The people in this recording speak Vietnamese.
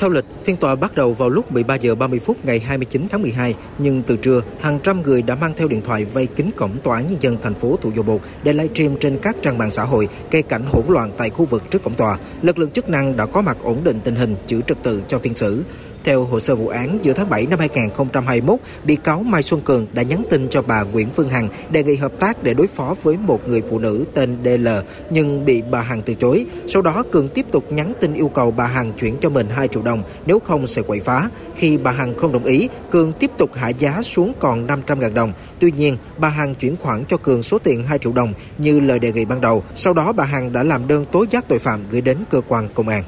Theo lịch, phiên tòa bắt đầu vào lúc 13 giờ 30 phút ngày 29 tháng 12, nhưng từ trưa, hàng trăm người đã mang theo điện thoại vây kính cổng tòa án nhân dân thành phố Thủ Dầu Một để livestream trên các trang mạng xã hội, gây cảnh hỗn loạn tại khu vực trước cổng tòa. Lực lượng chức năng đã có mặt ổn định tình hình, giữ trật tự cho phiên xử. Theo hồ sơ vụ án, giữa tháng 7 năm 2021, bị cáo Mai Xuân Cường đã nhắn tin cho bà Nguyễn Phương Hằng đề nghị hợp tác để đối phó với một người phụ nữ tên DL nhưng bị bà Hằng từ chối. Sau đó Cường tiếp tục nhắn tin yêu cầu bà Hằng chuyển cho mình 2 triệu đồng nếu không sẽ quậy phá. Khi bà Hằng không đồng ý, Cường tiếp tục hạ giá xuống còn 500.000 đồng. Tuy nhiên, bà Hằng chuyển khoản cho Cường số tiền 2 triệu đồng như lời đề nghị ban đầu. Sau đó bà Hằng đã làm đơn tố giác tội phạm gửi đến cơ quan công an.